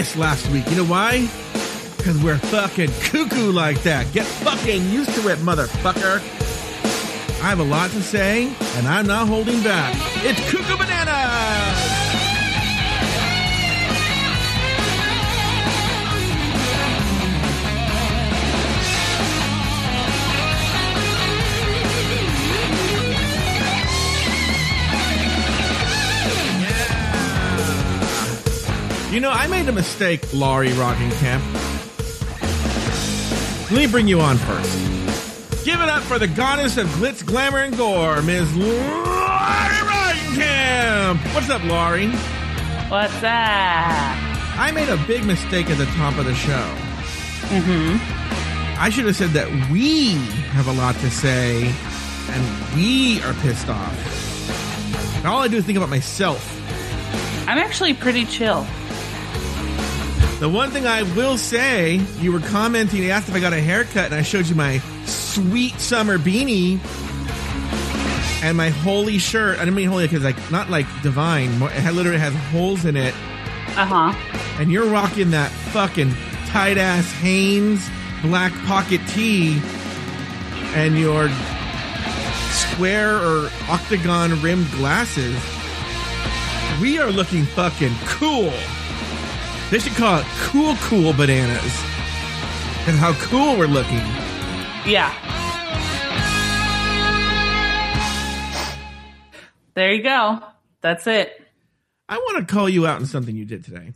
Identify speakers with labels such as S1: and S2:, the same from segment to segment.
S1: pissed last week. You know why? Because we're fucking cuckoo like that. Get fucking used to it, motherfucker. I have a lot to say, and I'm not holding back. It's Koo Koo Bananas! You know, I made a mistake, Lauri Roggenkamp. Let me bring you on first. Give it up for the goddess of glitz, glamour, and gore, Ms. Laurie Rocking Camp. What's up, Lauri?
S2: What's up?
S1: I made a big mistake at the top of the show.
S2: Mm-hmm.
S1: I should have said that we have a lot to say and we are pissed off. And all I do is think about myself.
S2: I'm actually pretty chill.
S1: The one thing I will say, you were commenting, you asked if I got a haircut, and I showed you my sweet summer beanie and my holy shirt. I didn't mean holy because like not like divine. It literally has holes in it,
S2: Uh huh.
S1: and you're rocking that fucking tight ass Hanes black pocket tee and your square or octagon rimmed glasses. We are looking fucking cool. They should call it cool, cool bananas. And how cool we're looking.
S2: Yeah. There you go. That's it.
S1: I want to call you out on something you did today.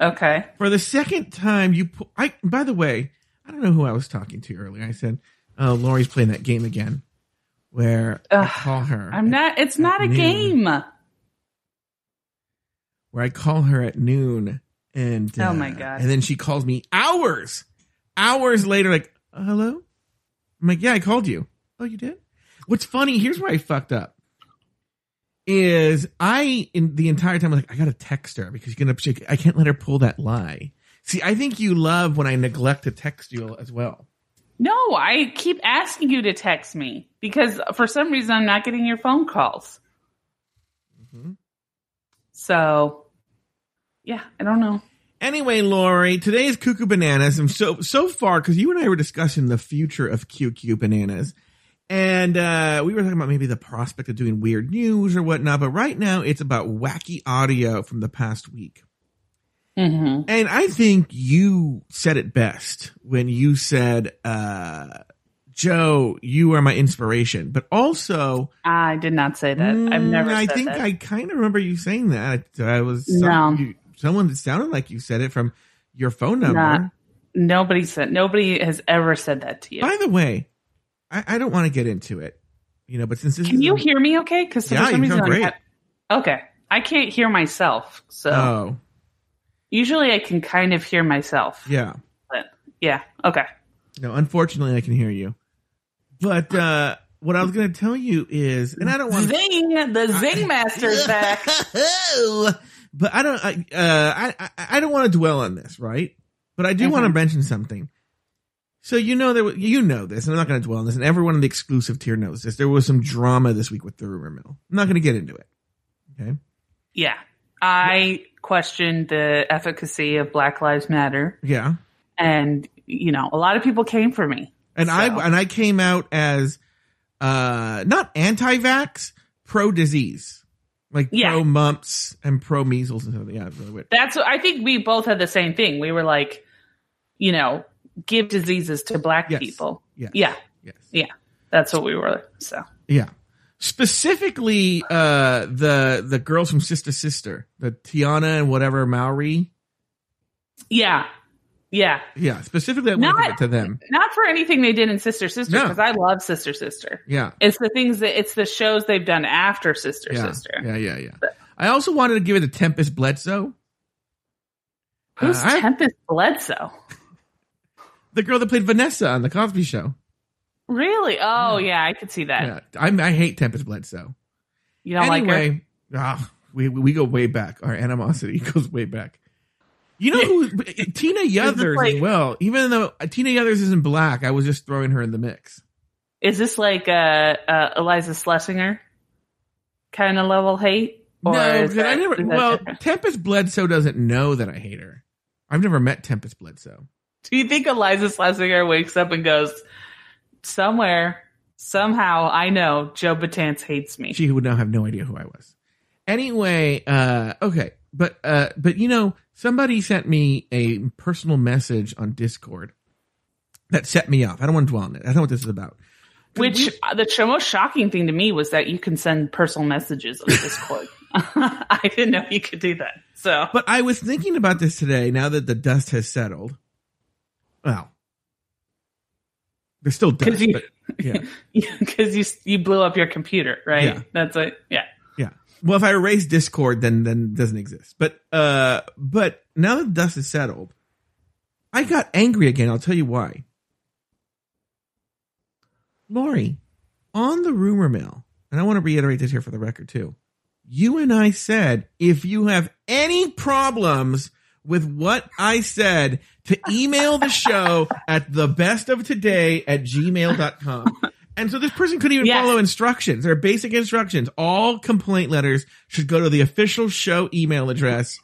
S2: Okay.
S1: For the second time, you. I. By the way, I don't know who I was talking to earlier. I said, "Oh, Lauri's playing that game again," where I call her.
S2: I'm not. It's not a
S1: noon.
S2: game.
S1: where I call her at noon, and
S2: Oh my
S1: uh,
S2: God.
S1: and then she calls me hours, hours later, like, "Uh, "Hello," I'm like, "Yeah, I called you." Oh, you did? What's funny? Here's where I fucked up. Is I in the entire time I was like, I gotta text her because she's gonna. She, I can't let her pull that lie. See, I think you love when I neglect to text you as well.
S2: No, I keep asking you to text me because for some reason I'm not getting your phone calls.
S1: Mhm.
S2: So, yeah, I don't know.
S1: Anyway, Lauri, today's Koo Koo Bananas. And so so far, because you and I were discussing the future of Koo Koo Bananas, and uh, we were talking about maybe the prospect of doing weird news or whatnot. But right now, it's about wacky audio from the past week.
S2: hmm
S1: And I think you said it best when you said, uh, "Joe, you are my inspiration," but also.
S2: I did not say that. I've never.
S1: Mm, I
S2: said
S1: think
S2: that.
S1: I kind of remember you saying that. I was
S2: No.
S1: you, someone that sounded like you said it from your phone number.
S2: Nah. Nobody said. Nobody has ever said that to you.
S1: By the way, I, I don't want to get into it, you know, but since this
S2: Can you
S1: a-
S2: hear me? Okay, because
S1: Yeah, you sound great.
S2: okay, I can't hear myself. So
S1: Oh,
S2: usually I can kind of hear myself.
S1: yeah.
S2: But yeah. Okay.
S1: No, unfortunately, I can hear you. But uh what I was going to tell you is, and I don't want.
S2: Zing! The Zing Master's back.
S1: But I don't. I, uh, I I don't want to dwell on this, right? But I do want to mention something. So you know there, you know this, and I'm not going to dwell on this, and everyone in the exclusive tier knows this. There was some drama this week with the rumor mill. I'm not going to get into it. Okay.
S2: Yeah. I questioned the efficacy of Black Lives Matter,
S1: Yeah.
S2: and you know, a lot of people came for me.
S1: And
S2: So-
S1: I and I came out as uh not anti-vax, pro-disease, like
S2: Yeah.
S1: pro mumps and pro measles and something. Yeah, really weird.
S2: That's what I think. We both had the same thing. We were like, you know, give diseases to Black
S1: Yes.
S2: people.
S1: Yes.
S2: Yeah.
S1: Yes.
S2: Yeah. That's what we were. So
S1: Yeah. Specifically, uh, the the girls from Sister Sister, the Tiana and whatever Mowry.
S2: yeah, yeah.
S1: Yeah, specifically, I
S2: Not-
S1: to them.
S2: Not for anything they did in Sister Sister
S1: No.
S2: because I love Sister Sister.
S1: Yeah,
S2: It's the things that it's the shows they've done after Sister
S1: yeah,
S2: Sister.
S1: yeah, yeah, yeah. I also wanted to give it to Tempest Bledsoe,
S2: Who's
S1: Uh, I-
S2: Tempest Bledsoe?
S1: the girl that played Vanessa on the Cosby Show.
S2: Really? Oh yeah, I could see that.
S1: Yeah, I, I hate Tempest Bledsoe.
S2: You don't like her?
S1: anyway, ah, we we go way back. Our animosity goes way back. You know who Tina Yothers
S2: like-
S1: as well. Even though Tina Yothers isn't black, I was just throwing her in the mix.
S2: Is this like uh, uh, Iliza Shlesinger kind of level hate? Or
S1: no, because I never. Well,
S2: different?
S1: Tempest Bledsoe doesn't know that I hate her. I've never met Tempest Bledsoe.
S2: Do you think Iliza Shlesinger wakes up and goes, somewhere, somehow, I know Joe Betance hates me?
S1: She would now have no idea who I was. Anyway, uh, okay, but uh, but you know, somebody sent me a personal message on Discord that set me off. I don't want to dwell on it. I don't know what this is about.
S2: Which uh, the most shocking thing to me was that you can send personal messages on Discord. I didn't know you could do that. So
S1: But I was thinking about this today. Now that the dust has settled, well, there's still dust.
S2: because you
S1: but, yeah,
S2: because you you blew up your computer, right?
S1: Yeah.
S2: That's it. Yeah.
S1: Well, if I erase Discord, then then it doesn't exist. But uh, but now that dust is settled, I got angry again. I'll tell you why. Lauri, on the rumor mill, and I want to reiterate this here for the record too. You and I said if you have any problems with what I said, to email the show at the best of today at gmail.com. And so this person couldn't even
S2: Yes.
S1: follow instructions. They're basic instructions. All complaint letters should go to the official show email address,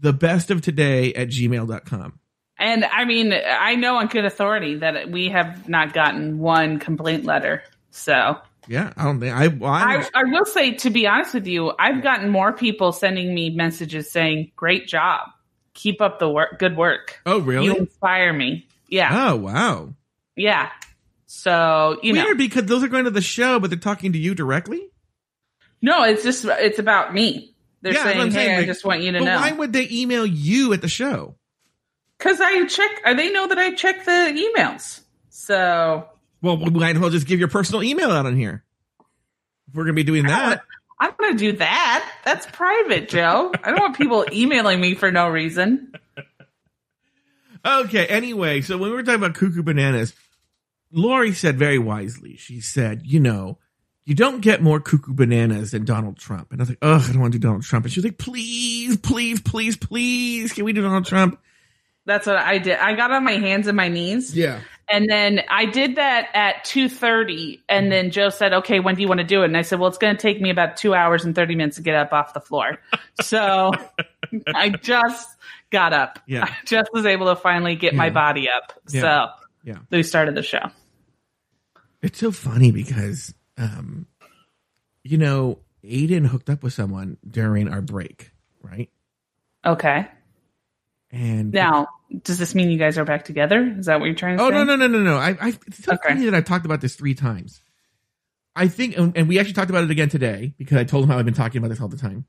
S1: the best of today at gmail.com.
S2: And I mean, I know on good authority that we have not gotten one complaint letter. So
S1: Yeah, I don't think I, well, I,
S2: I, I will say, to be honest with you, I've gotten more people sending me messages saying, "Great job, keep up the work, good work.
S1: oh really?
S2: You inspire me." Yeah,
S1: Oh wow.
S2: yeah. So you know,
S1: Weird because those are going to the show, but they're talking to you directly.
S2: no, it's just it's about me. They're
S1: Yeah,
S2: saying, "Hey,
S1: saying,
S2: I just want you to
S1: But
S2: know."
S1: why would they email you at the show?
S2: Because I check, uh, they know that I check the emails. So
S1: Well, we might as well just give your personal email out on here. If we're gonna be doing that,
S2: I'm going to do that. That's private, Joe. I don't want people emailing me for no reason.
S1: Okay, anyway, so when we were talking about cuckoo bananas, Lauri said very wisely, she said, you know, you don't get more cuckoo bananas than Donald Trump. And I was like, ugh, I don't want to do Donald Trump. And she was like, please, please, please, please, can we do Donald Trump?
S2: That's what I did. I got on my hands and my knees.
S1: Yeah.
S2: And then I did that at 2:30 and mm-hmm. then Joe said, "Okay, when do you want to do it?" And I said, "Well, it's going to take me about 2 hours and 30 minutes to get up off the floor." So I just got up.
S1: Yeah.
S2: I just was able to finally get my body up.
S1: Yeah.
S2: So
S1: Yeah.
S2: we started the show.
S1: It's so funny because, um, you know, Aiden hooked up with someone during our break, right?
S2: Okay.
S1: And
S2: Now, does this mean you guys are back together? Is that what you're trying to
S1: Oh
S2: say?
S1: Oh, no no no no no! I, I it's so
S2: Okay.
S1: funny that I've talked about this three times. I think, and and we actually talked about it again today because I told him how I've been talking about this all the time.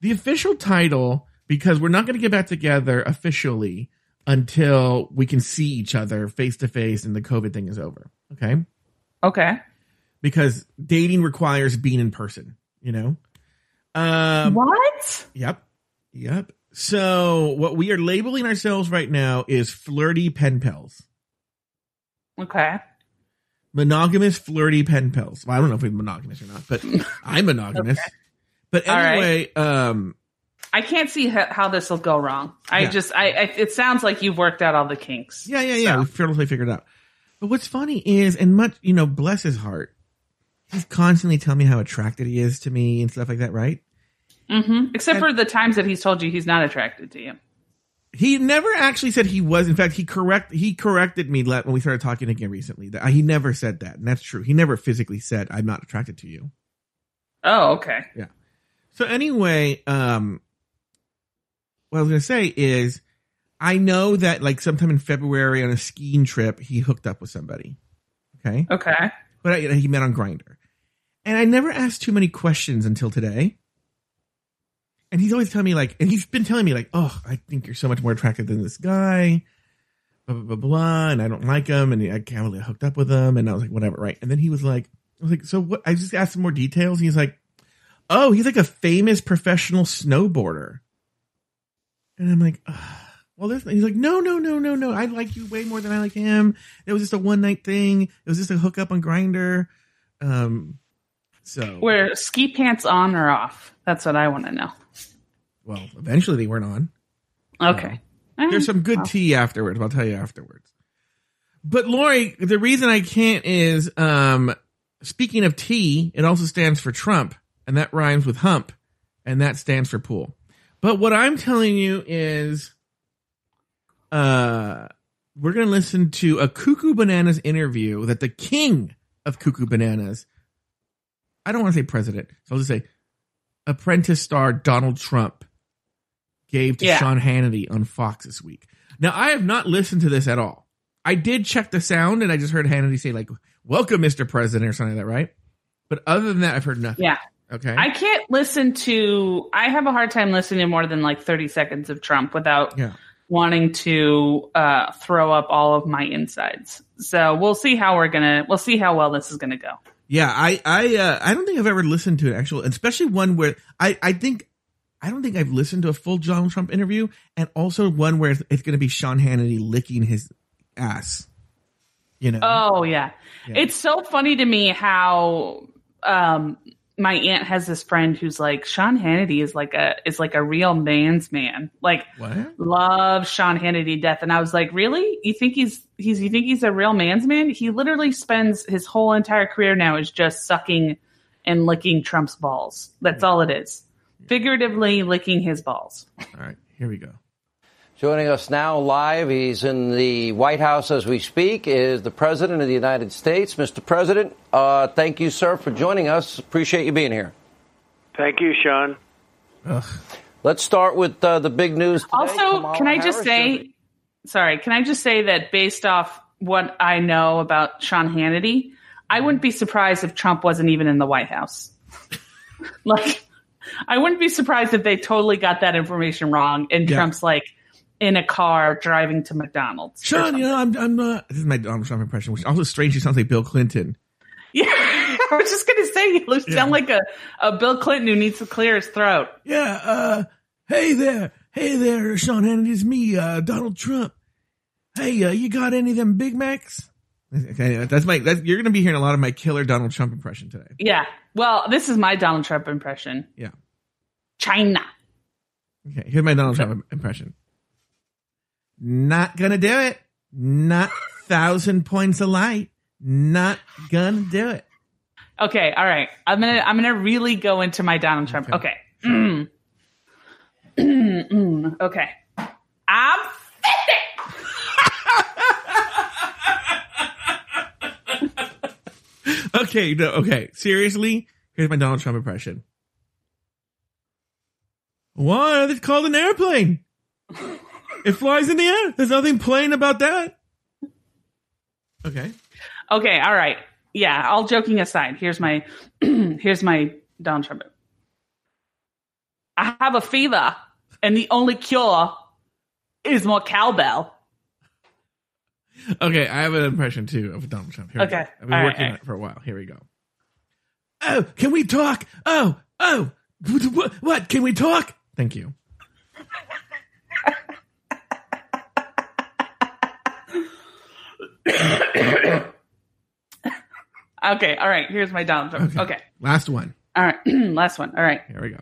S1: The official title, because we're not going to get back together officially until we can see each other face to face and the COVID thing is over. Okay,
S2: Okay.
S1: because dating requires being in person. You know. Um.
S2: what?
S1: Yep. Yep. So what we are labeling ourselves right now is flirty pen pals.
S2: Okay.
S1: monogamous flirty pen pals. Well, I don't know if we're monogamous or not, but I'm monogamous. But
S2: All right.
S1: anyway, um,
S2: I can't see how, this will go wrong. I
S1: Yeah.
S2: just, I, I, it sounds like you've worked out all the kinks.
S1: yeah, yeah, yeah.
S2: So-
S1: We've totally figured it out. But what's funny is, and much, you know, bless his heart, he's constantly telling me how attracted he is to me and stuff like that, right?
S2: Mm-hmm. Except
S1: And-
S2: for the times that he's told you he's not attracted to you.
S1: He never actually said he was. In fact, he correct he corrected me when we started talking again recently. That he never said that, and that's true. He never physically said, "I'm not attracted to you."
S2: Oh, okay. Yeah.
S1: So anyway, um, what I was gonna say is, I know that like sometime in February on a skiing trip, he hooked up with somebody. Okay,
S2: Okay.
S1: but I, he met on Grindr, and I never asked too many questions until today. And he's always telling me like, and he's been telling me like, oh, I think you're so much more attractive than this guy, blah blah blah blah, and I don't like him, and I can't really hooked up with him, and I was like, whatever, right? And then he was like, I was like, so what? I just asked him more details, and he's like, oh, he's like a famous professional snowboarder, and I'm like, Ugh. well, this. He's like, no, no, no, no, no, I like you way more than I like him. It was just a one night thing. It was just a hookup on Grindr. Um, so
S2: Were ski pants on or off? That's what I want to know.
S1: well, eventually they weren't on.
S2: Okay.
S1: There's some good
S2: Well.
S1: tea afterwards. I'll tell you afterwards. But Lauri, the reason I can't is, um, speaking of tea, it also stands for Trump, and that rhymes with hump. and that stands for pool. But what I'm telling you is, uh, we're going to listen to a Cuckoo Bananas interview that the king of Cuckoo Bananas, I don't want to say president, so I'll just say apprentice star Donald Trump gave to
S2: Yeah.
S1: Sean Hannity on Fox this week. Now, I have not listened to this at all. I did check the sound and I just heard Hannity say, like, welcome, Mr. President, or something like that, right? But other than that, I've heard nothing.
S2: Yeah.
S1: Okay.
S2: I can't listen to. I have a hard time listening to more than like thirty seconds of Trump without
S1: yeah.
S2: wanting to uh, throw up all of my insides. So we'll see how we're gonna. We'll see how well this is gonna go.
S1: Yeah, I I uh, I don't think I've ever listened to an actual, especially one where I I think I don't think I've listened to a full Donald Trump interview, and also one where it's, it's going to be Sean Hannity licking his ass. You know,
S2: Oh yeah.
S1: Yeah.
S2: it's so funny to me how um, my aunt has this friend who's like Sean Hannity is like a is like a real man's man. Like
S1: what?
S2: love Sean Hannity death. And I was like, really? You think he's he's you think he's a real man's man? He literally spends his whole entire career now is just sucking and licking Trump's balls. That's hmm. all it is. Figuratively licking his balls.
S1: All right, here we go.
S3: Joining us now live, he's in the White House as we speak, is the President of the United States. Mr. President, uh, thank you, sir, for joining us. Appreciate you being here.
S4: Thank you, Sean.
S1: Ugh.
S3: Let's start with uh, the big news today.
S2: Also,
S3: Kamala
S2: can I just
S3: Harris
S2: say sorry, can I just say that based off what I know about Sean Hannity, I wouldn't be surprised if Trump wasn't even in the White House. like I wouldn't be surprised if they totally got that information wrong and
S1: Yeah.
S2: Trump's like in a car driving to McDonald's.
S1: Sean, you know, I'm I'm not. This is my Donald Trump impression, which also strangely sounds like Bill Clinton.
S2: Yeah, I was just gonna say you look-
S1: Yeah.
S2: sound like a, a Bill Clinton who needs to clear his throat.
S1: Yeah. Uh, hey there, hey there, Sean Hannity, it's me, uh, Donald Trump. Hey, uh, you got any of them Big Macs? Okay, that's my. That's, you're going to be hearing a lot of my killer Donald Trump impression today.
S2: Yeah. Well, this is my Donald Trump impression.
S1: Yeah.
S2: China.
S1: Okay, here's my Donald Trump impression. Not gonna do it. Not thousand points of light. Not gonna do it.
S2: Okay, all right. I'm gonna I'm gonna really go into my Donald Trump.
S1: Okay.
S2: Okay. Mm. Okay. I'm 50.
S1: Okay, no, okay. Seriously, here's my Donald Trump impression. Why? It's called an airplane. It flies in the air. There's nothing plain about that. Okay.
S2: Okay, all right. Yeah, all joking aside, here's my here's my Donald Trump. I have a fever, and the only cure is more cowbell.
S1: Okay, I have an impression too of Donald Trump. Here
S2: Okay.
S1: I've been
S2: All right,
S1: working
S2: all
S1: on it for a while. Here we go. Oh, can we talk? Oh, oh, what? what? Can we talk? Thank you.
S2: Okay, all right. Here's my Donald Trump. Okay,
S1: Last one.
S2: all right. Last one. All right.
S1: Here we go.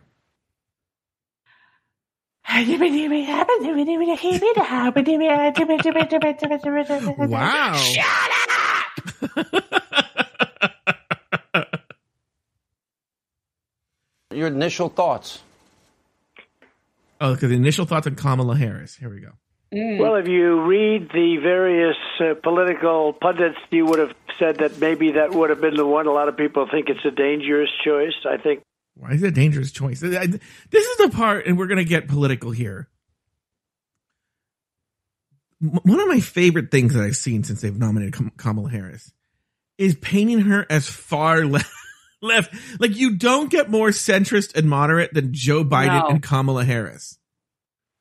S1: Wow. Shut up!
S3: Your initial thoughts.
S1: Oh, okay. The initial thoughts on Kamala Harris. Here we go.
S4: Well, if you read the various uh, political pundits, you would have said that maybe that would have been the one. A lot of people think it's a dangerous choice. I think
S1: Why is it a dangerous choice? I- I- This is the part, and we're going to get political here. One of my favorite things that I've seen since they've nominated Kamala Harris is painting her as far left. left. Like, you don't get more centrist and moderate than Joe Biden
S2: No.
S1: and Kamala Harris.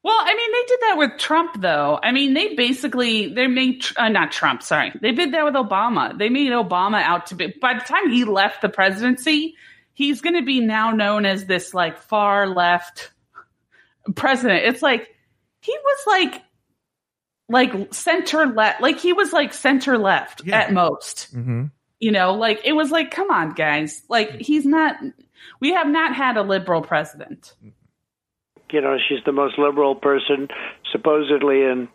S2: Well, I mean, they did that with Trump, though. I mean, they basically they made uh, not Trump. Sorry, they did that with Obama. They made Obama out to be. By the time he left the presidency, he's going to be now known as this like far left president. It's like he was like like center left. Like he was like center left
S1: Yeah.
S2: at most.
S1: hmm
S2: You know, like it was like, come on, guys. Like he's not. We have not had a liberal president.
S4: You know she's the most liberal person supposedly in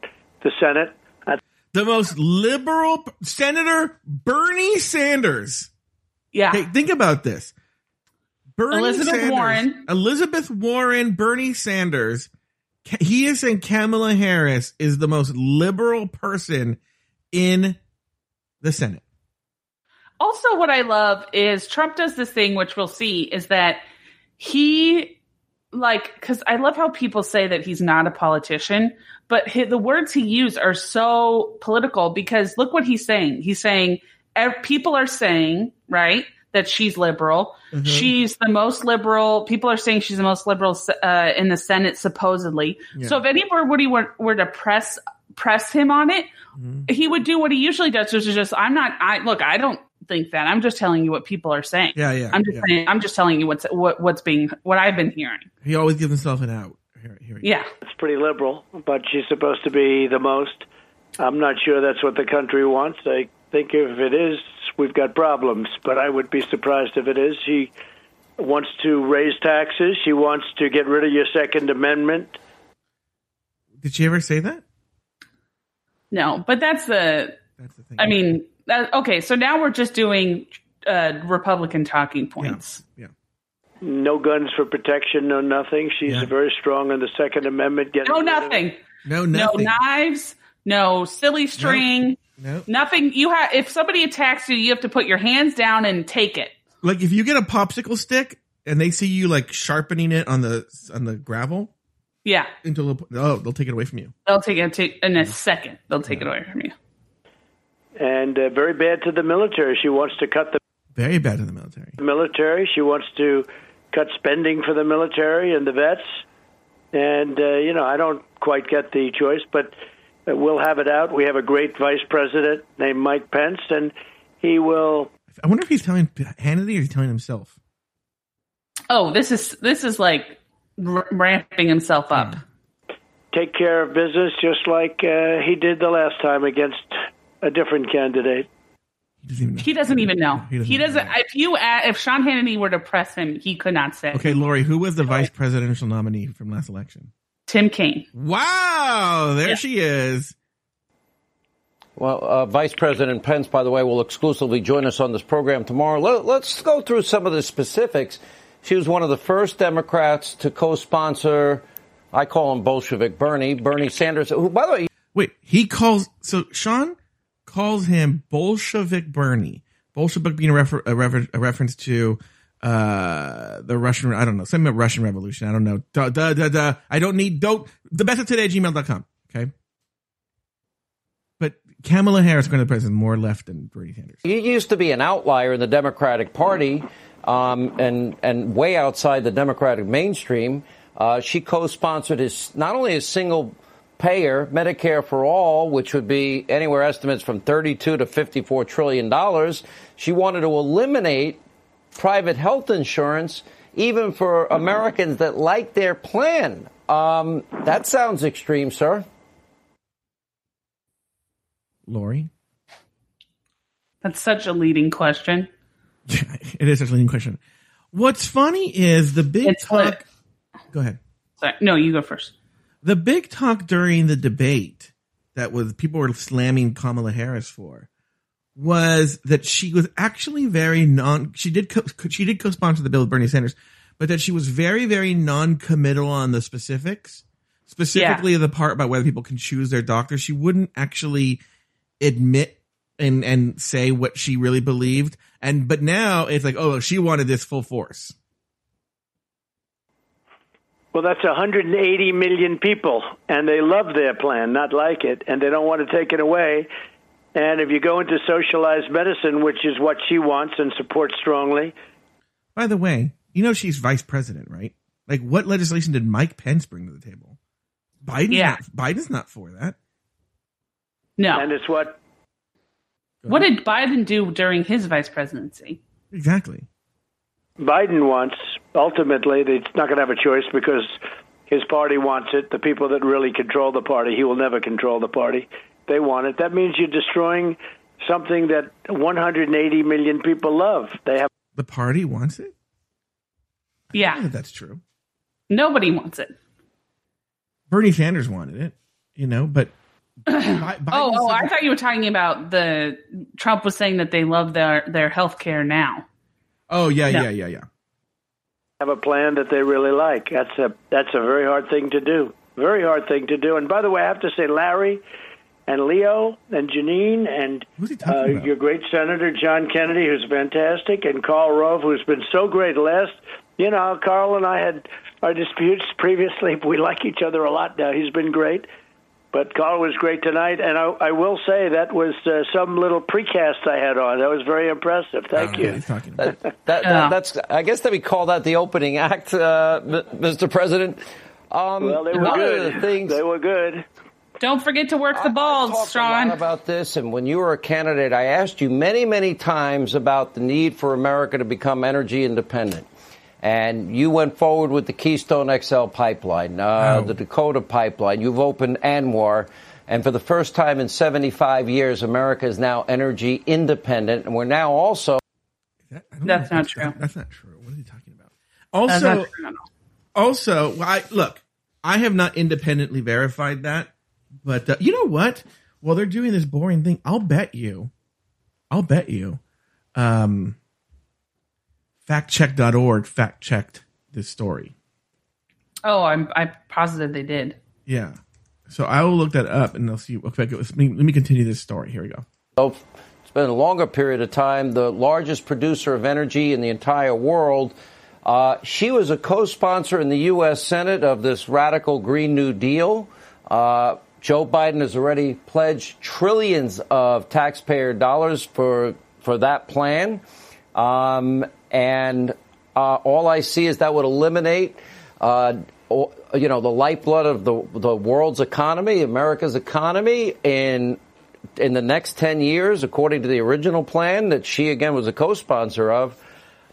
S4: the Senate.
S1: The most liberal Senator Bernie Sanders.
S2: Yeah.
S1: Hey, think about this. Bernie
S2: Elizabeth
S1: Sanders,
S2: Warren.
S1: Elizabeth Warren, Bernie Sanders. He is saying Kamala Harris is the most liberal person in the Senate.
S2: Also, what I love is Trump does this thing, which we'll see, is that he, like, because I love how people say that he's not a politician, but hi the words he used are so political because look what he's saying. He's saying, ev- people are saying, right, that she's liberal.
S1: Mhm.
S2: She's the most liberal. People are saying she's the most liberal uh, in the Senate, supposedly.
S1: Yeah.
S2: So if anybody were, were to press press him on it,
S1: Mhm.
S2: he would do what he usually does, which is just, I'm not, I look, I don't think that. I'm just telling you what people are saying.
S1: Yeah, yeah.
S2: I'm just
S1: yeah.
S2: saying, I'm just telling you what's what, what's being what I've been hearing.
S1: He always gives himself an out. Here, here he-
S2: Yeah,
S4: It's pretty liberal, but she's supposed to be the most. I'm not sure that's what the country wants. I think if it is, we've got problems, but I would be surprised if it is. She wants to raise taxes. She wants to get rid of your Second Amendment.
S1: Did she ever say that?
S2: no, but that's the.
S1: That's the thing.
S2: I mean, that, okay, so now we're just doing uh, Republican talking points.
S1: yeah.
S4: No guns for protection, no nothing. She's
S1: Yeah.
S4: very strong on the Second Amendment. Getting
S2: No,
S4: rid of it.
S2: nothing.
S1: No,
S2: No knives. No silly string.
S1: no.
S2: Nothing. You have. If somebody attacks you, you have to put your hands down and take it.
S1: Like if you get a popsicle stick and they see you like sharpening it on the on the gravel
S2: Yeah,
S1: into a little, oh, they'll take it away from you.
S2: they'll take it take, in a second. They'll take it away from you.
S4: And uh, very bad to the military. She wants to cut the
S1: Very bad to the military.
S4: military. She wants to cut spending for the military and the vets. And, uh, you know, I don't quite get the choice, but uh, we'll have it out. We have a great vice president named Mike Pence, and he will.
S1: I wonder if he's telling Hannity or he's telling himself.
S2: Oh, this is this is like r- ramping himself up.
S4: Take care of business just like uh, he did the last time against a different candidate.
S1: He doesn't even know.
S2: He doesn't even know.
S1: He
S2: He
S1: doesn't
S2: doesn't. if you a- if Sean Hannity were to press him, he could not say.
S1: Okay, Lauri, who was the vice presidential nominee from last election?
S2: Tim Kaine.
S1: Wow, there
S2: Yeah.
S1: she is.
S3: Well, uh, Vice President Pence, by the way, will exclusively join us on this program tomorrow. Let, let's go through some of the specifics. She was one of the first Democrats to co-sponsor, I call him Bolshevik Bernie, Bernie Sanders, who, by the way,
S1: Wait, he calls so Sean calls him Bolshevik Bernie. Bolshevik being a, refer, a, refer, a reference to uh the Russian I don't know, about Russian Revolution. I don't know. I don't need don't the best of today gmail.com. Okay. But Kamala Harris going to the president more left than Bernie Sanders.
S3: he used to be an outlier in the Democratic Party um, and, and way outside the Democratic mainstream. Uh, she co-sponsored his, not only his single payer Medicare for all, which would be anywhere estimates from 32 to 54 trillion dollars. She wanted to eliminate private health insurance, even for Americans that like their plan. Um, that sounds extreme, sir.
S1: Lauri?
S2: That's such a leading question.
S1: it is such a leading question. What's funny is the big
S2: It's what-
S1: talk. Go ahead.
S2: Sorry. No, you go first.
S1: The big talk during the debate that was people were slamming Kamala Harris for was that she was actually very non she did co- she did co-sponsor the bill with Bernie Sanders but that she was very very non-committal on the specifics specifically the part about whether people can choose their doctor. She wouldn't actually admit and and say what she really believed. And but now it's like oh she wanted this full force
S4: Well, that's 180 million people, and they love their plan, not like it, and they don't want to take it away. And if you go into socialized medicine, which is what she wants and supports strongly,
S1: By the way, you know she's vice president, right? Like, what legislation did Mike Pence bring to the table? Biden's
S2: Yeah.
S1: not, Biden's not for that.
S2: No.
S4: and it's what
S2: What did Biden do during his vice presidency?
S1: Exactly.
S4: Biden wants. Ultimately, it's not going to have a choice because his party wants it. The people that really control the party, he will never control the party. They want it. That means you're destroying something that 180 million people love. They have.
S1: The party wants it. I don't know
S2: Yeah.
S1: if that's true.
S2: Nobody wants it.
S1: Bernie Sanders wanted it, you know, but Biden
S2: Oh, oh, I thought you were talking about the Trump was saying that they love their their health care now.
S1: Oh yeah,
S2: No.
S1: yeah, yeah, yeah.
S4: have a plan that they really like. That's a that's a very hard thing to do. Very hard thing to do. And by the way, I have to say, Larry and Leo and Jeanine and uh, your great Senator John Kennedy, who's fantastic, and Karl Rove, who's been so great. Last, you know, Karl and I had our disputes previously. But we like each other a lot now. He's been great. But Karl was great tonight, and I, I will say that was uh, some little precast I had on. That was very impressive. Thank
S1: I don't know what
S4: you.
S1: he's talking about.
S3: That, that,
S2: Yeah.
S3: that's, I guess that we call that the opening act, uh, Mr. President. Um,
S4: Well, they were good.
S3: the things
S4: They were good.
S2: Don't forget to work the balls,
S3: talked a lot
S2: Sean.
S3: about this, and when you were a candidate, I asked you many, many times about the need for America to become energy independent. And you went forward with the Keystone XL pipeline, uh,
S1: Oh.
S3: the Dakota pipeline. You've opened ANWR. And for the first time in 75 years, America is now energy independent. And we're now also.
S1: That,
S2: that's
S1: know
S2: not
S1: if
S2: true.
S1: That's not true. What are you talking about? Also,
S2: not true, no, no.
S1: also, well, I, look, I have not independently verified that, but uh, you know what? While they're doing this boring thing, I'll bet you, I'll bet you, um, factcheck.org fact checked this story.
S2: Oh, I'm I'm positive they did.
S1: Yeah. So I will look that up and they'll see. Okay, let me, let me continue this story. Here we go.
S3: So it's been a longer period of time, the largest producer of energy in the entire world. Uh, she was a co-sponsor in the U.S. Senate of this radical Green New Deal. Uh, Joe Biden has already pledged trillions of taxpayer dollars for for that plan, um, and uh, all I see is that would eliminate. Uh, you know the lifeblood of the the world's economy, America's economy, in in the next 10 years, according to the original plan that she again was a co-sponsor of.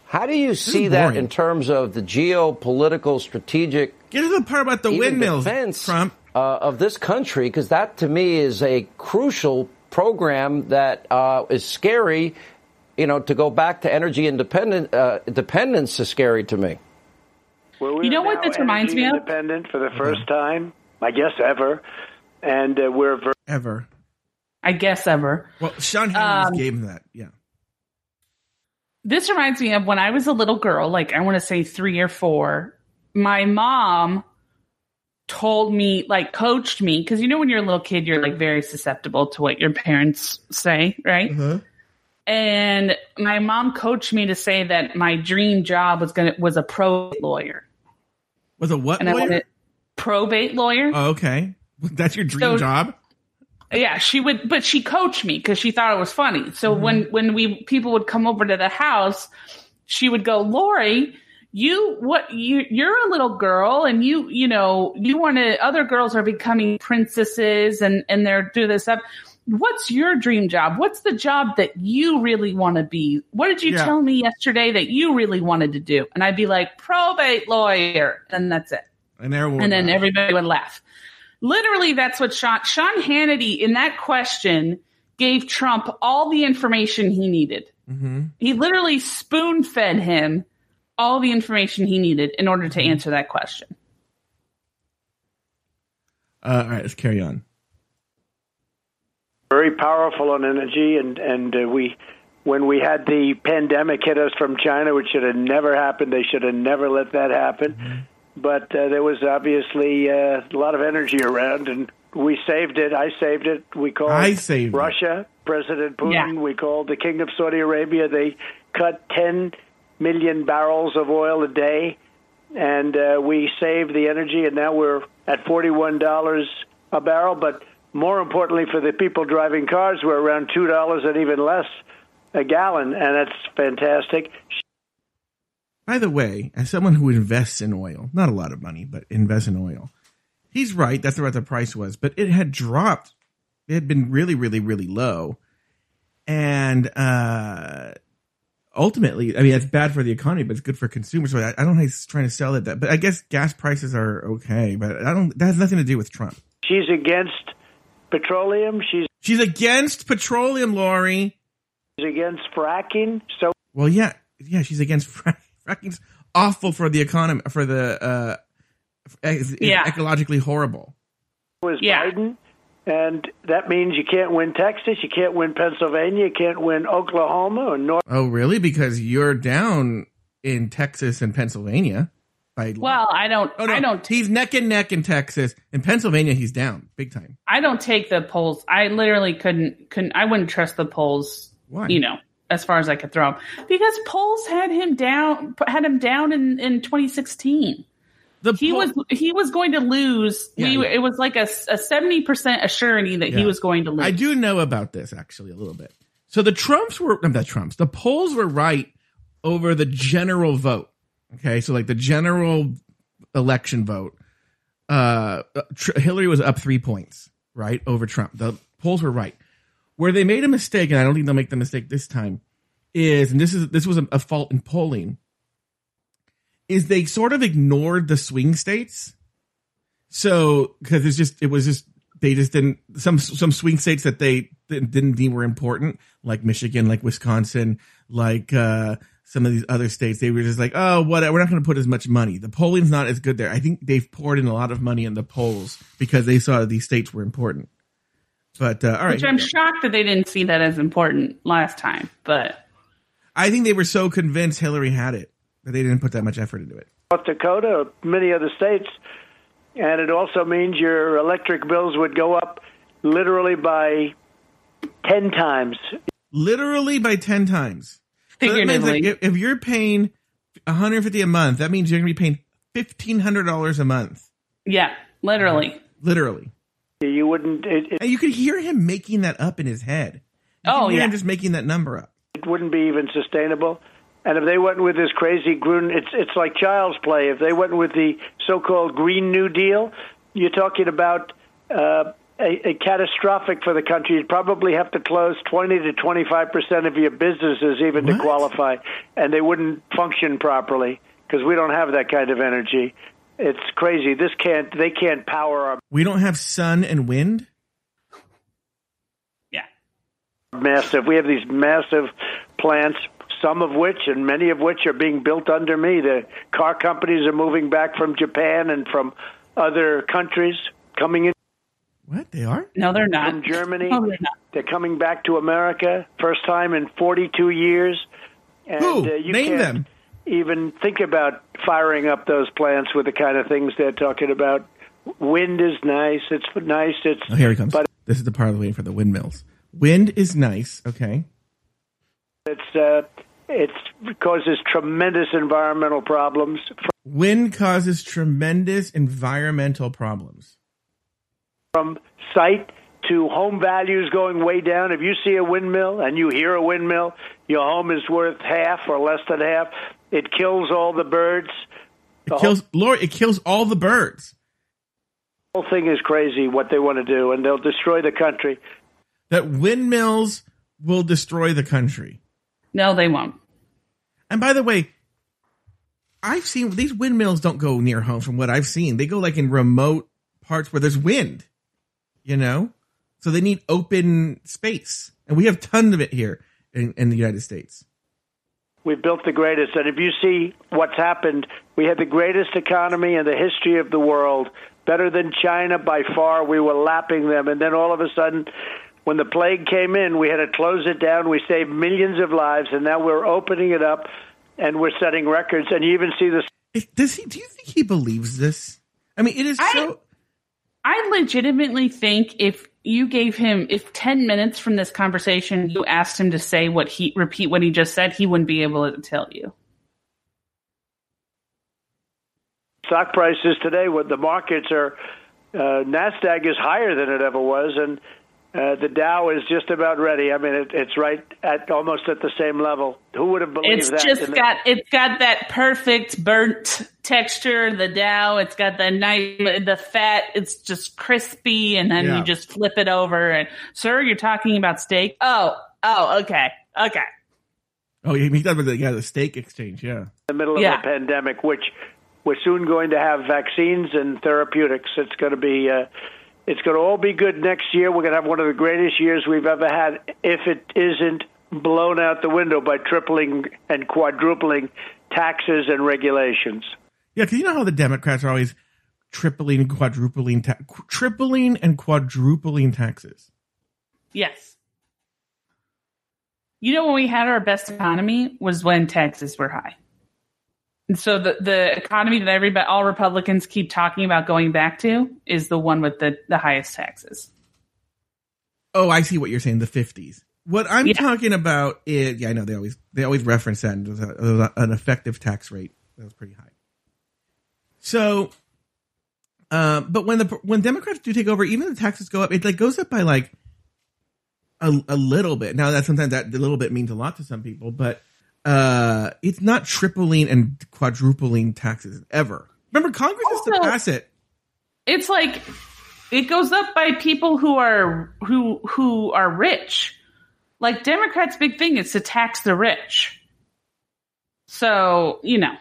S3: How do you see that in terms of the geopolitical, strategic,
S1: Get to the part about the windmills,
S3: defense
S1: Trump.
S3: uh, of this country? Because that, to me, is a crucial program that uh, is scary. You know, to go back to energy independent uh, dependence is scary to me.
S4: Well, we're
S2: You know what this reminds me of?
S4: Independent for the first time, I guess ever, and uh, we're ver-
S1: Ever.
S2: I guess ever.
S1: Well, Sean Hannity
S2: Um,
S1: gave him that. Yeah.
S2: This reminds me of when I was a little girl, like I want to say three or four. My mom told me, like, coached me, because you know, when you're a little kid, you're like very susceptible to what your parents say, right?
S1: Uh-huh.
S2: And my mom coached me to say that my dream job was gonna was a probate lawyer,
S1: Was a what
S2: and
S1: lawyer?
S2: probate lawyer.
S1: oh, okay. That's your dream
S2: So-
S1: job?
S2: Yeah, she would, but she coached me because she thought it was funny. So mm-hmm. when when we people would come over to the house, she would go, "Lauri, you what you you're a little girl, and you you know you want to. Other girls are becoming princesses, and and they're do this stuff. What's your dream job? What's the job that you really want to be? What did you
S1: Yeah.
S2: tell me yesterday that you really wanted to do?" And I'd be like, "Probate lawyer," and that's it
S1: And there
S2: and then everybody would laugh. Literally, that's what Sean Sean Hannity in that question gave Trump all the information he needed.
S1: hmm
S2: He literally spoon fed him all the information he needed in order to answer that question.
S1: Uh, all right, let's carry on.
S4: Very powerful on energy, and and uh, we. When we had the pandemic hit us from China, which should have never happened, they should have never let that happen. But uh, there was obviously uh, a lot of energy around, and we saved it. I saved it. We called
S1: I saved it.
S4: Russia, President Putin.
S2: Yeah.
S4: We called the King of Saudi Arabia. They cut 10 million barrels of oil a day, and uh, we saved the energy, and now we're at $41 a barrel. But more importantly, for the people driving cars, we're around $2 and even less a gallon, and that's fantastic.
S1: By the way, as someone who invests in oil, not a lot of money, but invests in oil, he's right. That's what the price was, but it had dropped. It had been really, really, really low, and uh, ultimately, I mean, it's bad for the economy, but it's good for consumers. So I, I don't know. He's trying to sell it that, but I guess gas prices are okay. But I don't. That has nothing to do with Trump.
S4: She's against petroleum. She's
S1: She's against petroleum, Lauri.
S4: She's against fracking. So
S1: Well, yeah, yeah, she's against fracking. fracking's awful for the economy, for the uh, it's, it's
S2: Yeah.
S1: ecologically horrible.
S4: was
S2: Yeah.
S4: Biden, and that means you can't win Texas, you can't win Pennsylvania, you can't win Oklahoma or North.
S1: Oh, really? Because you're down in Texas and Pennsylvania. By
S2: Well, I don't.
S1: oh no,
S2: I don't.
S1: he's neck and neck in Texas. In Pennsylvania, he's down big time.
S2: I don't take the polls. I literally couldn't. Couldn't. I wouldn't trust the polls.
S1: Why?
S2: You know, as far as I could throw him, because polls had him down. Had him down in in 2016.
S1: The
S2: He
S1: poll-
S2: was he was going to lose.
S1: Yeah,
S2: we,
S1: yeah.
S2: It was like a seventy percent assurity that he was going to lose.
S1: I do know about this actually a little bit. So the Trumps were not the Trumps. The polls were right over the general vote. Okay, so like the general election vote, uh, Tr- Hillary was up three points right over Trump. The polls were right. Where they made a mistake, and I don't think they'll make the mistake this time, is and this is this was a, a fault in polling. Is they sort of ignored the swing states. So because it's just it was just they just didn't some some swing states that they didn't deem were important, like Michigan, like Wisconsin, like uh some of these other states. They were just like, oh, what? We're not going to put as much money. The polling's not as good there. I think they've poured in a lot of money in the polls because they saw these states were important. But uh, all right,
S2: which I'm shocked that they didn't see that as important last time. But
S1: I think they were so convinced Hillary had it that they didn't put that much effort into it.
S4: North Dakota, many other states, and it also means your electric bills would go up literally by ten times.
S1: Literally by ten times. So that means
S2: figuratively,
S1: like if, if you're paying 150 a month, that means you're going to be paying fifteen hundred dollars a month,
S2: yeah, literally.
S1: literally.
S4: You wouldn't. It, it,
S1: And you could hear him making that up in his head. You
S2: Oh,
S1: can hear
S2: yeah.
S1: him just making that number up.
S4: it wouldn't be even sustainable. And if they went with this crazy green, it's it's like child's play. If they went with the so-called Green New Deal, you're talking about uh, a, a catastrophic for the country. You'd probably have to close 20 to 25 percent of your businesses even to qualify, and they wouldn't function properly because we don't have that kind of energy. It's crazy. This can't. They can't power our
S1: We don't have sun and wind.
S2: Yeah.
S4: massive. We have these massive plants, some of which and many of which are being built under me. The car companies are moving back from Japan and from other countries coming in
S1: What they are?
S2: No, they're not.
S4: from Germany.
S2: No, they're not.
S4: They're coming back to America, first time in 42 years. And
S1: Who?
S4: uh, you
S1: Name
S4: can't
S1: them.
S4: even think about firing up those plants with the kind of things they're talking about. Wind is nice. It's nice. It's
S1: Oh, here he comes.
S4: But-
S1: this is the part of the waiting for the windmills. Wind is nice. Okay.
S4: it's uh, it's causes tremendous environmental problems.
S1: Wind causes tremendous environmental problems.
S4: From site to home values going way down. If you see a windmill and you hear a windmill, your home is worth half or less than half. It kills all the birds.
S1: It kills Lord, it kills all the birds.
S4: The whole thing is crazy what they want to do, and they'll destroy the country.
S1: That windmills will destroy the country.
S2: No, they won't.
S1: And by the way, I've seen these windmills don't go near home from what I've seen. They go like in remote parts where there's wind, you know? So they need open space. And we have tons of it here in, in the United States.
S4: We've built the greatest, and if you see what's happened, we had the greatest economy in the history of the world, better than China by far. We were lapping them, and then all of a sudden, when the plague came in, we had to close it down. We saved millions of lives, and now we're opening it up, and we're setting records. And you even see this.
S1: Does he, do you think he believes this? I mean, it is
S2: I-
S1: so.
S2: I legitimately think if you gave him if 10 minutes from this conversation you asked him to say what he repeat what he just said, he wouldn't be able to tell you.
S4: stock prices today what the markets are uh, Nasdaq is higher than it ever was, and uh, the Dow is just about ready. I mean, it, it's right at almost at the same level. Who would have believed
S2: It's
S4: that?
S2: It's just
S4: in the-
S2: got it's got that perfect burnt texture, the Dow, it's got the nice the fat, it's just crispy and then
S1: Yeah.
S2: you just flip it over and sir, you're talking about steak? Oh, oh, okay. Okay.
S1: Oh, he he talked about the, yeah, the steak exchange. Yeah.
S4: the middle of
S2: Yeah.
S4: a pandemic, which we're soon going to have vaccines and therapeutics. It's going to be, uh, it's going to all be good next year. We're going to have one of the greatest years we've ever had, if it isn't blown out the window by tripling and quadrupling taxes and regulations.
S1: Yeah, because you know how the Democrats are always tripling and quadrupling, ta- tripling and quadrupling taxes.
S2: Yes. You know when we had our best economy was when taxes were high. So the the economy that everybody all Republicans keep talking about going back to is the one with the the highest taxes.
S1: Oh, I see what you're saying. The fifties. What I'm
S2: Yeah.
S1: talking about is, yeah, I know they always they always reference that. And it a, it a- an effective tax rate that was pretty high. So, uh, but when the when Democrats do take over, even the taxes go up. It like goes up by like a, a little bit. Now that sometimes that little bit means a lot to some people, but uh, it's not tripling and quadrupling taxes ever. Remember, Congress has to pass it.
S2: It's like it goes up by people who are who who are rich. Like Democrats' big thing is to tax the rich. So you know,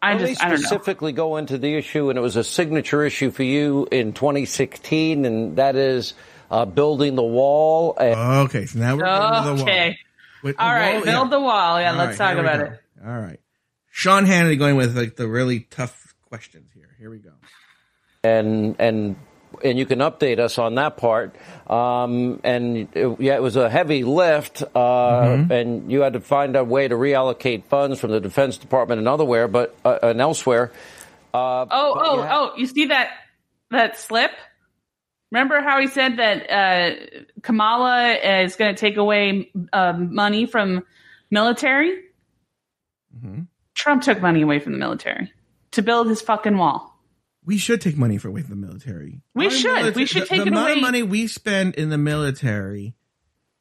S2: I
S3: Let me
S2: just I don't know.
S3: specifically go into the issue, and it was a signature issue for you in 2016, and that is uh, building the wall. And
S1: Okay, so now we're okay. to the wall.
S2: Okay,
S1: With
S2: all right,
S1: wall,
S2: build
S1: yeah.
S2: the wall. Yeah,
S1: All
S2: let's
S1: right,
S2: talk about
S1: go.
S2: it.
S1: All right. Sean Hannity going with like the really tough questions here. Here we go.
S3: and and and you can update us on that part. Um, and it, yeah, it was a heavy lift, uh,
S1: Mm-hmm.
S3: and you had to find a way to reallocate funds from the Defense Department and otherwhere, but uh, and elsewhere. Uh,
S2: Oh,
S3: but
S2: oh,
S3: you ha-
S2: oh! You see that that slip? Remember how he said that uh, Kamala is going to take away um, money from military?
S1: Mhm.
S2: Trump took money away from the military to build his fucking wall.
S1: We should take money away from the military.
S2: We
S1: Our
S2: should. We should
S1: the,
S2: take
S1: the
S2: it
S1: amount
S2: away.
S1: of money we spend in the military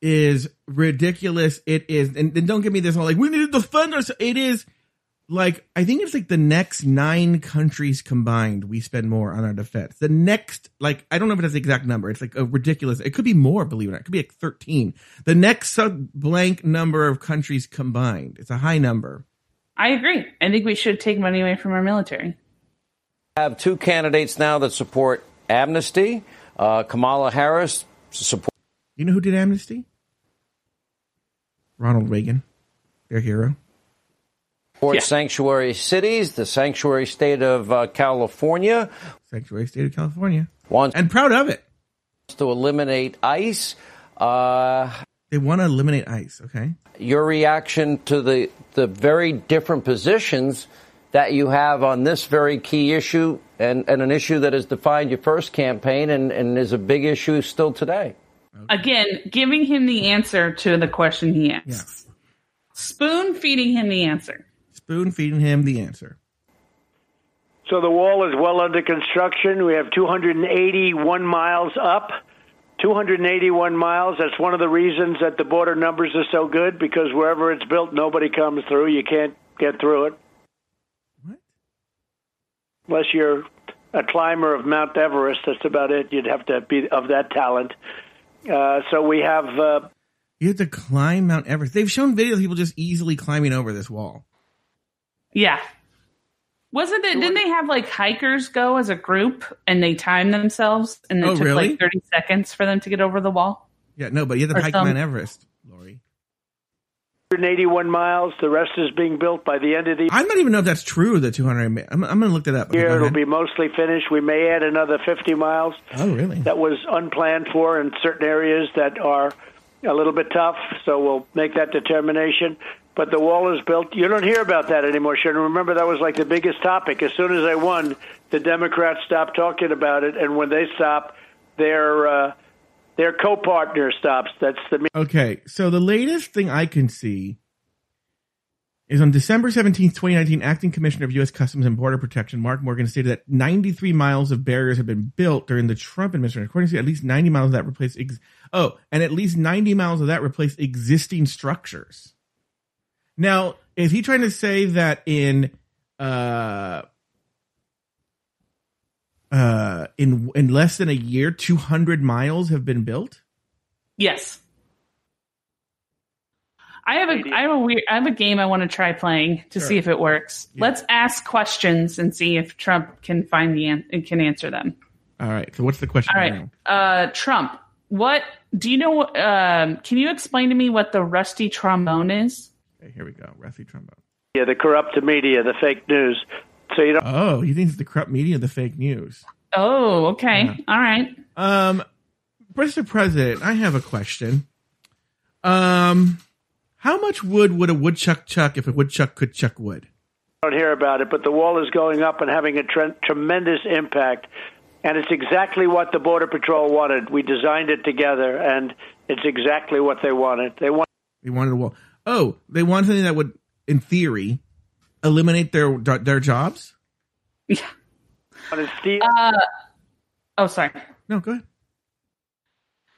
S1: is ridiculous. It is, and, and don't give me this whole like we need to defend ourselves. It is like I think it's like the next nine countries combined we spend more on our defense. The next, like I don't know if it's the exact number. It's like a ridiculous. It could be more. Believe it or not, it could be like thirteen. The next sub blank number of countries combined. It's a high number.
S2: I agree. I think we should take money away from our military.
S3: have two candidates now that support amnesty. Uh, Kamala Harris support.
S1: You know who did amnesty? Ronald Reagan, their hero.
S3: Support
S2: Yeah.
S3: sanctuary cities. The sanctuary state of uh, California
S1: Sanctuary State of California.
S3: wants
S1: And proud of it.
S3: to eliminate ICE. Uh,
S1: They want to eliminate ICE, okay?
S3: your reaction to the the very different positions that you have on this very key issue and, and an issue that has defined your first campaign and, and is a big issue still today.
S2: Again, giving him the answer to the question he asked.
S1: Yes.
S2: Spoon feeding him the answer.
S1: Spoon feeding him the answer.
S4: So the wall is well under construction. We have 281 miles up. 281 miles. That's one of the reasons that the border numbers are so good because wherever it's built, nobody comes through. You can't get through it
S1: What?
S4: unless you're a climber of Mount Everest. That's about it. You'd have to be of that talent. Uh, so we have. Uh,
S1: You have to climb Mount Everest. They've shown videos of people just easily climbing over this wall.
S2: Yeah. Wasn't it? Didn't they have like hikers go as a group and they timed themselves and it
S1: Oh,
S2: took
S1: really?
S2: like 30 seconds for them to get over the wall?
S1: Yeah, no, but you have to
S2: Or
S1: hike
S2: some-
S1: Mount Everest, Lauri.
S4: 181 miles. The rest is being built by the end of the
S1: I don't even know if that's true, the 200. I'm, I'm going to look that up. Okay,
S4: year. It'll
S1: ahead.
S4: be mostly finished. We may add another 50 miles.
S1: oh, really?
S4: that was unplanned for in certain areas that are a little bit tough. So we'll make that determination. But the wall is built. You don't hear about that anymore, Sharon. Remember, that was like the biggest topic. As soon as I won, the Democrats stopped talking about it, and when they stop, their uh, their co-partner stops. That's the
S1: Okay, so the latest thing I can see is on December 17th, 2019, Acting Commissioner of U.S. Customs and Border Protection, Mark Morgan, stated that 93 miles of barriers have been built during the Trump administration. According to at least 90 miles of that replaced, ex- oh, and at least 90 miles of that replaced existing structures. Now, is he trying to say that in, uh, uh, in, in less than a year, 200 miles have been built?
S2: Yes. I have a I have a weird I have a game I want to try playing to
S1: Sure.
S2: see if it works.
S1: Yeah.
S2: Let's ask questions and see if Trump can find the an- can answer them.
S1: All right. So what's the question?
S2: All right, uh, Trump. What do you know? Um, can you explain to me what the rusty trombone is?
S1: Okay, here we go. Rusty trombone.
S4: media, the corrupt media, the fake news. So you don't.
S1: Oh, he thinks it's the corrupt media, the fake news.
S2: Oh, okay,
S1: Yeah.
S2: all right.
S1: Um, Mr. President, I have a question. Um, How much wood would a woodchuck chuck if a woodchuck could chuck wood?
S4: I don't hear about it, but the wall is going up and having a tre- tremendous impact. And it's exactly what the Border Patrol wanted. We designed it together, and it's exactly what they wanted. They want
S1: They wanted a wall. Oh, they want something that would, in theory, eliminate their their jobs.
S2: Yeah.
S4: steel.
S2: Uh, oh, sorry.
S1: No, go ahead.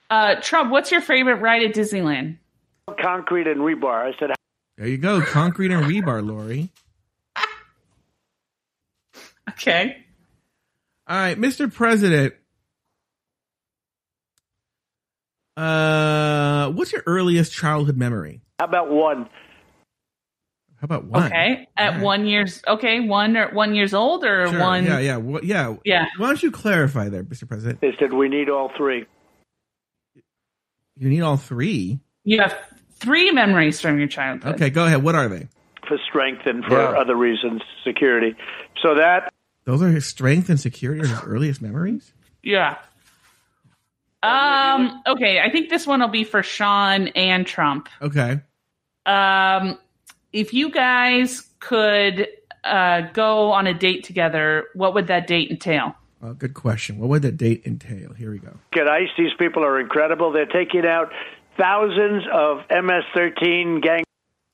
S2: Uh, Trump, what's your favorite ride at Disneyland?
S4: concrete and rebar. I said,
S1: There you go, concrete and rebar, Lauri.
S2: Okay.
S1: All right, Mr. President. Uh, what's your earliest childhood memory?
S4: How about one?
S1: How about one?
S2: Okay. At
S1: All right.
S2: one years. Okay. One or one years old or
S1: Sure,
S2: one.
S1: Yeah, yeah, wha- yeah.
S2: Yeah.
S1: Why don't you clarify there, Mr. President?
S4: They said, we need all three.
S1: You need all three.
S2: You have three memories from your childhood.
S1: Okay, go ahead. What are they?
S4: for strength and for
S3: Yeah.
S4: other reasons, security. So that
S1: Those are his strength and security are his earliest memories.
S2: Yeah. Um. Okay. I think this one will be for Sean and Trump.
S1: Okay.
S2: Um. If you guys could uh, go on a date together, what would that date entail?
S1: Uh, good question. What would that date entail? Here we go.
S4: at ICE, these people are incredible. They're taking out thousands of MS-13 gang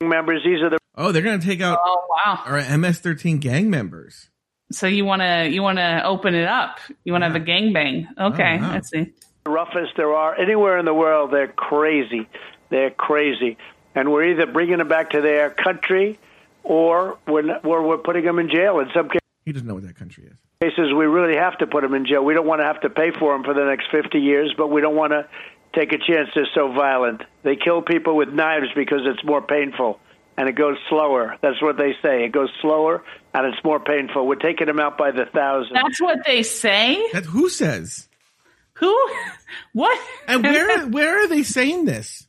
S4: members. These are the
S1: Oh, they're going to take out
S2: Oh wow!
S1: our MS-13 gang members.
S2: So you want to you want to open it up? You want to have a gangbang? Okay,
S1: Oh, wow.
S2: let's see.
S4: roughest there are anywhere in the world. They're crazy. They're crazy, and we're either bringing them back to their country, or we're not, or we're putting them in jail. In some ca-
S1: He doesn't know what that country is.
S4: cases, we really have to put them in jail. We don't want to have to pay for them for the next fifty years, but we don't want to take a chance. They're so violent. They kill people with knives because it's more painful. And it goes slower. That's what they say. It goes slower and it's more painful. We're taking them out by the thousands.
S2: That's what they say.
S1: That who says?
S2: Who? What?
S1: And where where are they saying this?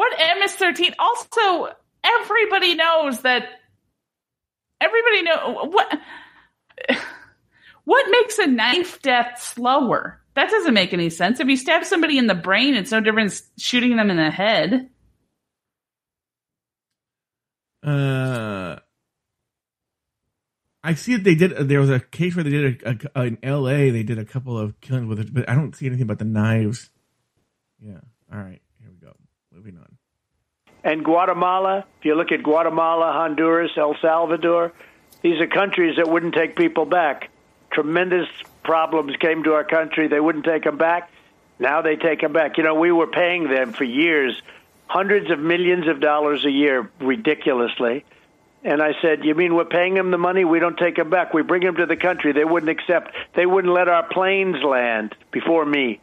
S2: What MS thirteen? Also, everybody knows that. Everybody know what. What makes a knife death slower? That doesn't make any sense. If you stab somebody in the brain, it's no different shooting them in the head.
S1: Uh, I see that they did. There was a case where they did a, a, in L.A. They did a couple of killings with it, but I don't see anything about the knives. Yeah. All right. Here we go. Moving on.
S4: And Guatemala, if you look at Guatemala, Honduras, El Salvador, these are countries that wouldn't take people back. Tremendous problems came to our country. They wouldn't take them back. Now they take them back. You know, we were paying them for years, hundreds of millions of dollars a year, ridiculously. And I said, "You mean we're paying them the money? We don't take them back. We bring them to the country. They wouldn't accept. They wouldn't let our planes land before me."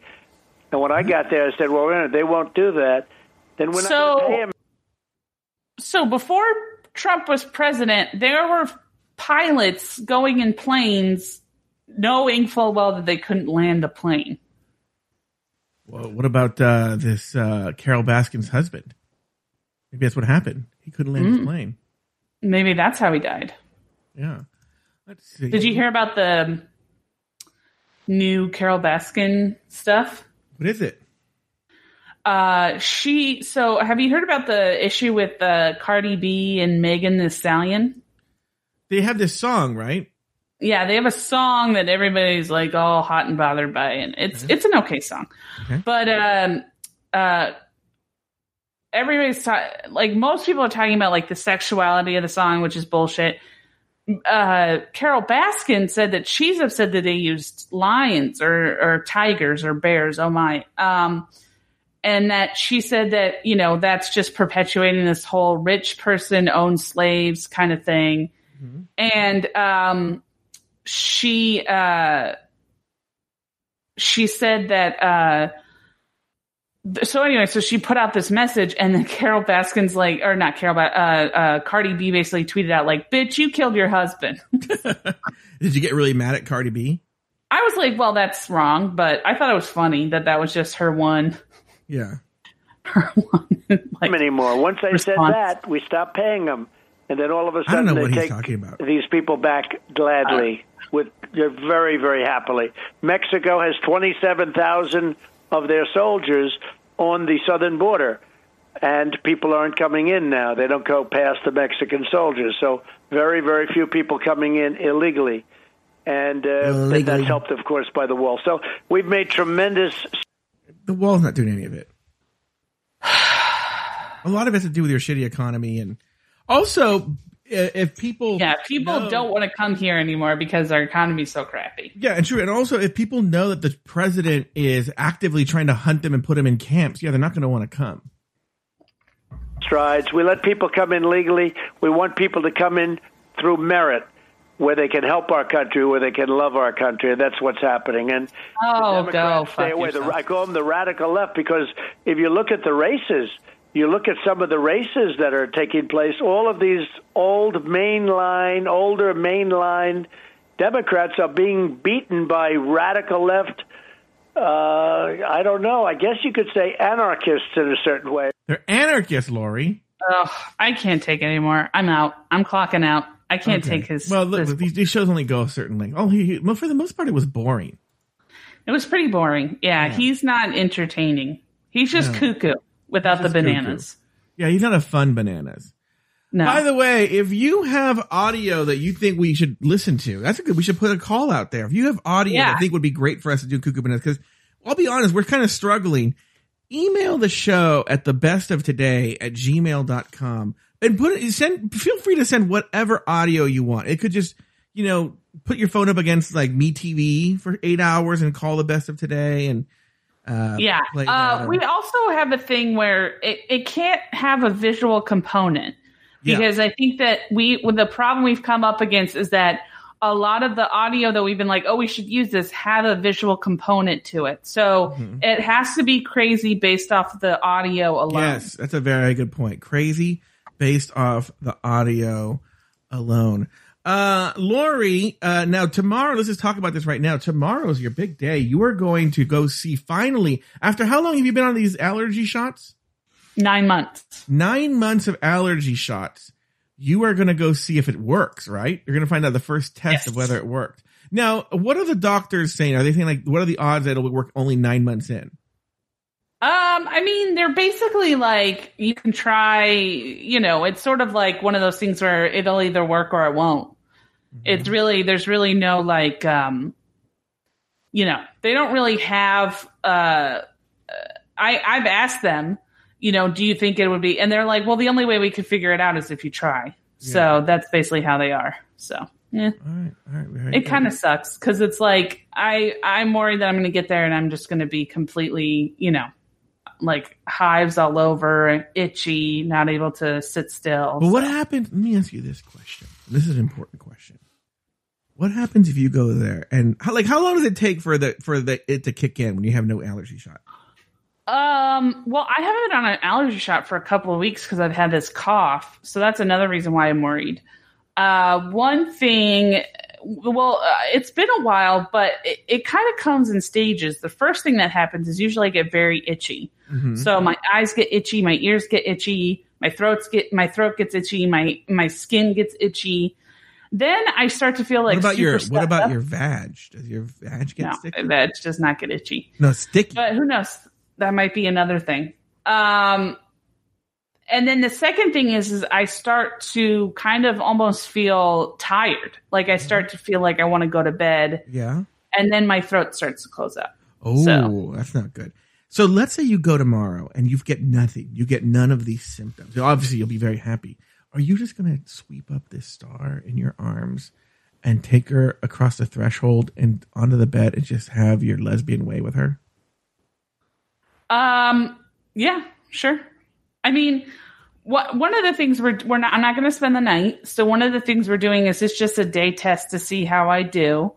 S4: And when I mm-hmm. got there, I said, "Well, wait a minute, they won't do that. Then we're not
S2: So-
S4: going to pay them."
S2: So before Trump was president, there were pilots going in planes knowing full well that they couldn't land the plane.
S1: Well, what about uh, this uh, Carole Baskin's husband? Maybe that's what happened. He couldn't land his plane.
S2: Maybe that's how he died.
S1: Yeah. Let's see.
S2: Did you hear about the new Carole Baskin stuff?
S1: What is it?
S2: Uh, she. So, have you heard about the issue with uh, Cardi B and Megan Thee Stallion?
S1: They have this song, right?
S2: Yeah, they have a song that everybody's like all hot and bothered by, and it's it's an okay song,
S1: Okay.
S2: but um, uh, everybody's ta- like most people are talking about like the sexuality of the song, which is bullshit. Uh, Carole Baskin said that she's upset that they used lions or or tigers or bears. Oh my. Um, and that she said that you know that's just perpetuating this whole rich person owns slaves kind of thing. And um she uh she said that uh th- so anyway so she put out this message and then carol baskin's like or not carol Ba- uh uh cardi b basically tweeted out like bitch you killed your husband.
S1: Did you get really mad at Cardi B?
S2: i was like well that's wrong but i thought it was funny that that was just her one
S1: Yeah.
S2: her one like
S4: anymore. Once they said that, we stopped paying them, and then all of a
S1: I don't
S4: sudden
S1: know
S4: they
S1: what he's
S4: take
S1: talking about.
S4: these people back gladly, with very very happily. Mexico has twenty seven thousand of their soldiers on the southern border. and people aren't coming in now. They don't go past the Mexican soldiers, so very, very few people coming in illegally, and uh,
S1: Illegally.
S4: that's helped, of course, by the wall. So we've made tremendous
S1: The wall's not doing any of it. A lot of it has to do with your shitty economy, and also uh, if people
S2: Yeah, people
S1: know-
S2: don't want to come here anymore because our economy's so crappy.
S1: Yeah, and true. And also, if people know that the president is actively trying to hunt them and put them in camps, yeah, they're not going to want to come.
S4: strides. We let people come in legally. We want people to come in through merit, where they can help our country, where they can love our country. And that's what's happening. And
S2: Oh,
S4: the
S2: go
S4: Democrats
S2: fuck
S4: stay away. The,
S2: yourself.
S4: I call them the radical left because if you look at the races, you look at some of the races that are taking place. All of these old mainline, older mainline Democrats are being beaten by radical left. Uh, I don't know. I guess you could say anarchists in a certain way.
S1: They're anarchists, Lauri.
S2: Ugh, I can't take it anymore. I'm out. I'm clocking out. I can't
S1: Okay.
S2: take his.
S1: Well, look,
S2: his-
S1: these, these shows only go a certain length. Oh, he, he, well, for the most part, it was boring.
S2: it was pretty boring. Yeah, he's not entertaining. He's just
S1: No.
S2: cuckoo without the
S1: Just cuckoo.
S2: bananas.
S1: Yeah, he's not a fun bananas.
S2: No.
S1: By the way, if you have audio that you think we should listen to, that's a good. We should put a call out there. If you have audio that I think would be great for us to do Koo Koo Bananas, because I'll be honest, we're kind of struggling. Email the show at the best of today at gmail.com and put it, send, feel free to send whatever audio you want. It could just, you know, put your phone up against like Me TV for eight hours and call the best of today and, uh,
S2: yeah.
S1: play
S2: Uh, we also have a thing where it, it can't have a visual component
S1: Yeah.
S2: because I think that we the problem we've come up against is that a lot of the audio that we've been like, oh, we should use this have a visual component to it. So
S1: Mm-hmm.
S2: it has to be crazy based off the audio alone.
S1: Yes, that's a very good point. Crazy based off the audio alone. Uh, Lauri, uh, now tomorrow, let's just talk about this right now. Tomorrow's your big day. You are going to go see finally, after how long have you been on these allergy shots?
S2: Nine months.
S1: Nine months of allergy shots. You are going to go see if it works, right? You're going to find out the first test of whether it worked. Now, what are the doctors saying? Are they saying like, what are the odds that it'll work only nine months in?
S2: Um, I mean, they're basically like you can try, you know, it's sort of like one of those things where it'll either work or it won't. It's really there's really no like um you know, they don't really have uh uh, I I've asked them, you know, do you think it would be and they're like, well, the only way we could figure it out is if you try. So that's basically how they are. So, yeah.
S1: All right. All right. very
S2: It kind of sucks because it's like I I'm worried that I'm going to get there and I'm just going to be completely you know like hives all over, itchy, not able to sit still.
S1: But what happens? Let me ask you this question. This is an important question. What happens if you go there and how, like how long does it take for the for the it to kick in when you have no allergy shot?
S2: Um. Well, I haven't been on an allergy shot for a couple of weeks because I've had this cough. So that's another reason why I'm worried. Uh, one thing. Well, uh, it's been a while, but it, it kind of comes in stages. The first thing that happens is usually I get very itchy. So my eyes get itchy, my ears get itchy, my throats get my throat gets itchy, my my skin gets itchy. Then I start to feel like
S1: what about your what about
S2: up.
S1: your vag? Does your vag get
S2: no?
S1: sticky?
S2: That does not get itchy.
S1: No, sticky.
S2: But who knows? That might be another thing. Um, and then the second thing is, is I start to kind of almost feel tired. Like I start to feel like I want to go to bed,
S1: yeah.
S2: and then my throat starts to close up.
S1: Oh,
S2: So-
S1: that's not good. So let's say you go tomorrow and you get nothing. You get none of these symptoms. Obviously, you'll be very happy. Are you just going to sweep up this star in your arms and take her across the threshold and onto the bed and just have your lesbian way with her?
S2: Um, yeah, sure. I mean, what one of the things we're we're not I'm not going to spend the night. So one of the things we're doing is it's just a day test to see how I do.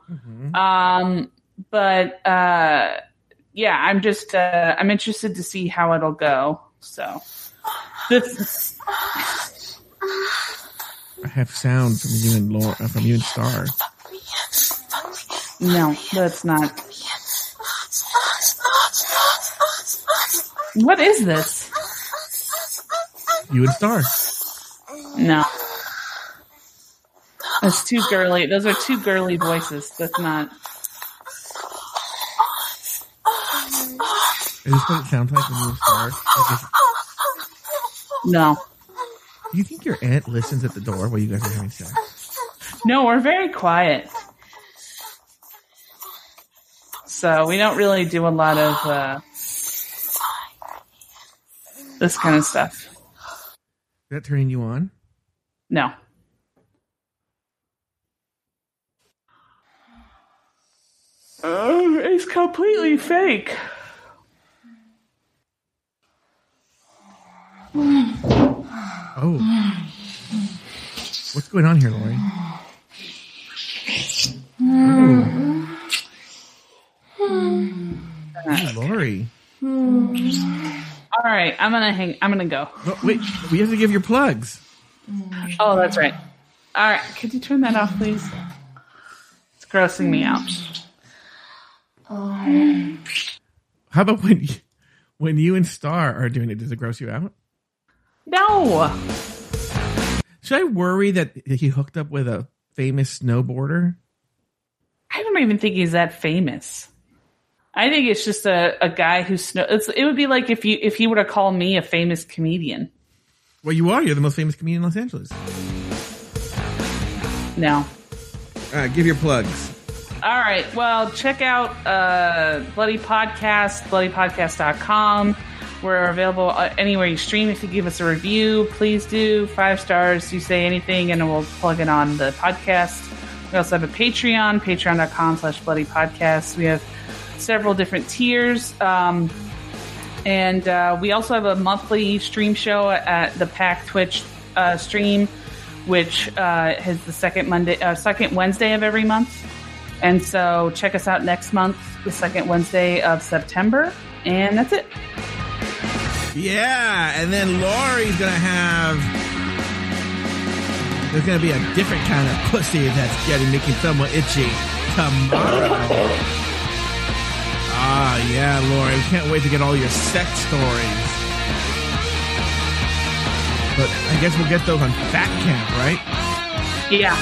S2: Um, but uh, yeah, I'm just uh, I'm interested to see how it'll go. So this
S1: I have sound from you and Laura, uh, from you and Star.
S2: no, that's not. What is this?
S1: You and Star.
S2: No. That's too girly. Those are two girly voices. That's not.
S1: Is this what it sounds like when you Star? Like
S2: No.
S1: Do you think your aunt listens at the door while you guys are having sex?
S2: No, we're very quiet. So we don't really do a lot of uh, this kind of stuff.
S1: Is that turning you on?
S2: No. Uh, it's completely fake.
S1: Oh. What's going on here, Lauri? Ooh. Ooh, Lauri.
S2: All right, I'm gonna hang. I'm gonna go.
S1: No, wait, we have to give your plugs.
S2: Oh, that's right. All right, could you turn that off, please? It's grossing me out.
S1: How about when you, when you and Star are doing it? Does it gross you out?
S2: No.
S1: Should I worry that he hooked up with a famous snowboarder?
S2: I don't even think he's that famous. I think it's just a, a guy who snow. It's, it would be like if you if he were to call me a famous comedian.
S1: Well, you are. You're the most famous comedian in Los Angeles.
S2: No.
S1: All right, give your plugs.
S2: All right. Well, check out uh, Bloody Podcast, bloodypodcast.com. We're available uh, anywhere you stream. If you give us a review, please do. Five stars. You say anything, and we'll plug it on the podcast. We also have a Patreon, patreon.com slash bloody podcast. We have several different tiers. Um, and uh, we also have a monthly stream show at the Pack Twitch uh, stream, which uh, is the second Monday, uh, second Wednesday of every month. And so check us out next month, the second Wednesday of September. And that's it.
S1: Yeah, and then Lauri's gonna have. There's gonna be a different kind of pussy that's getting making someone itchy tomorrow. ah, yeah, Lauri, we can't wait to get all your sex stories. But I guess we'll get those on Fat Camp, right?
S2: Yeah.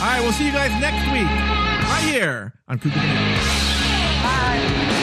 S1: All right, we'll see you guys next week, right here on Koo Koo Banana.
S2: Bye.